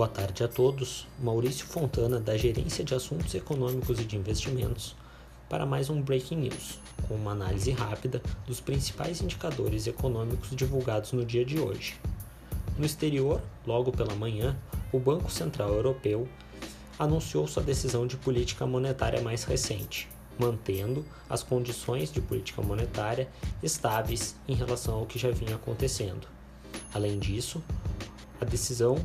Boa tarde a todos. Maurício Fontana, da Gerência de Assuntos Econômicos e de Investimentos, para mais um Breaking News, com uma análise rápida dos principais indicadores econômicos divulgados no dia de hoje. No exterior, logo pela manhã, o Banco Central Europeu anunciou sua decisão de política monetária mais recente, mantendo as condições de política monetária estáveis em relação ao que já vinha acontecendo. Além disso, a decisão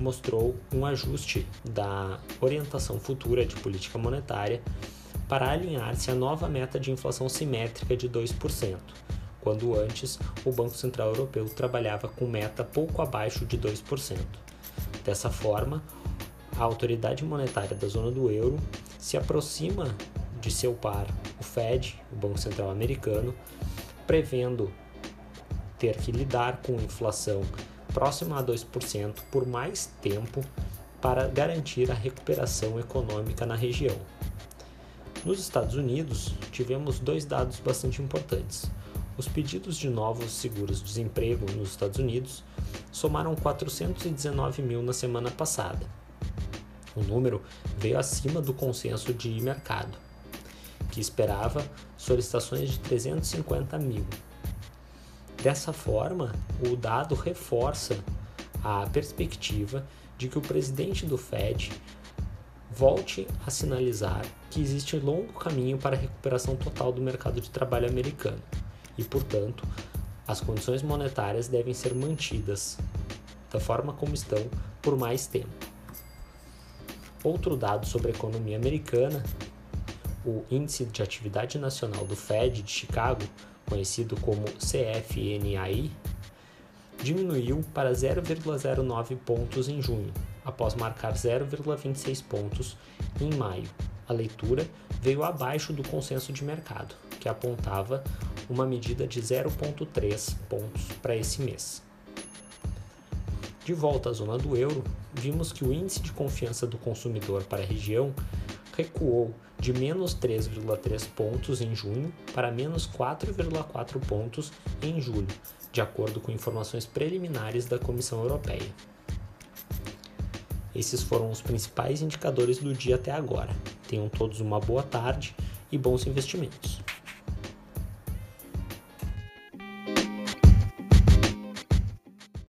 mostrou um ajuste da orientação futura de política monetária para alinhar-se à nova meta de inflação simétrica de 2%, quando antes o Banco Central Europeu trabalhava com meta pouco abaixo de 2%. Dessa forma, a autoridade monetária da zona do euro se aproxima de seu par, o Fed, o Banco Central Americano, prevendo ter que lidar com inflação próxima a 2% por mais tempo para garantir a recuperação econômica na região. Nos Estados Unidos, tivemos dois dados bastante importantes. Os pedidos de novos seguros-desemprego nos Estados Unidos somaram 419 mil na semana passada. O número veio acima do consenso de mercado, que esperava solicitações de 350 mil. Dessa forma, o dado reforça a perspectiva de que o presidente do Fed volte a sinalizar que existe longo caminho para a recuperação total do mercado de trabalho americano e, portanto, as condições monetárias devem ser mantidas da forma como estão por mais tempo. Outro dado sobre a economia americana, o Índice de Atividade Nacional do Fed de Chicago conhecido como CFNAI, diminuiu para 0,09 pontos em junho, após marcar 0,26 pontos em maio. A leitura veio abaixo do consenso de mercado, que apontava uma medida de 0,3 pontos para esse mês. De volta à zona do euro, vimos que o índice de confiança do consumidor para a região recuou de menos 3,3 pontos em junho para menos 4,4 pontos em julho, de acordo com informações preliminares da Comissão Europeia. Esses foram os principais indicadores do dia até agora. Tenham todos uma boa tarde e bons investimentos.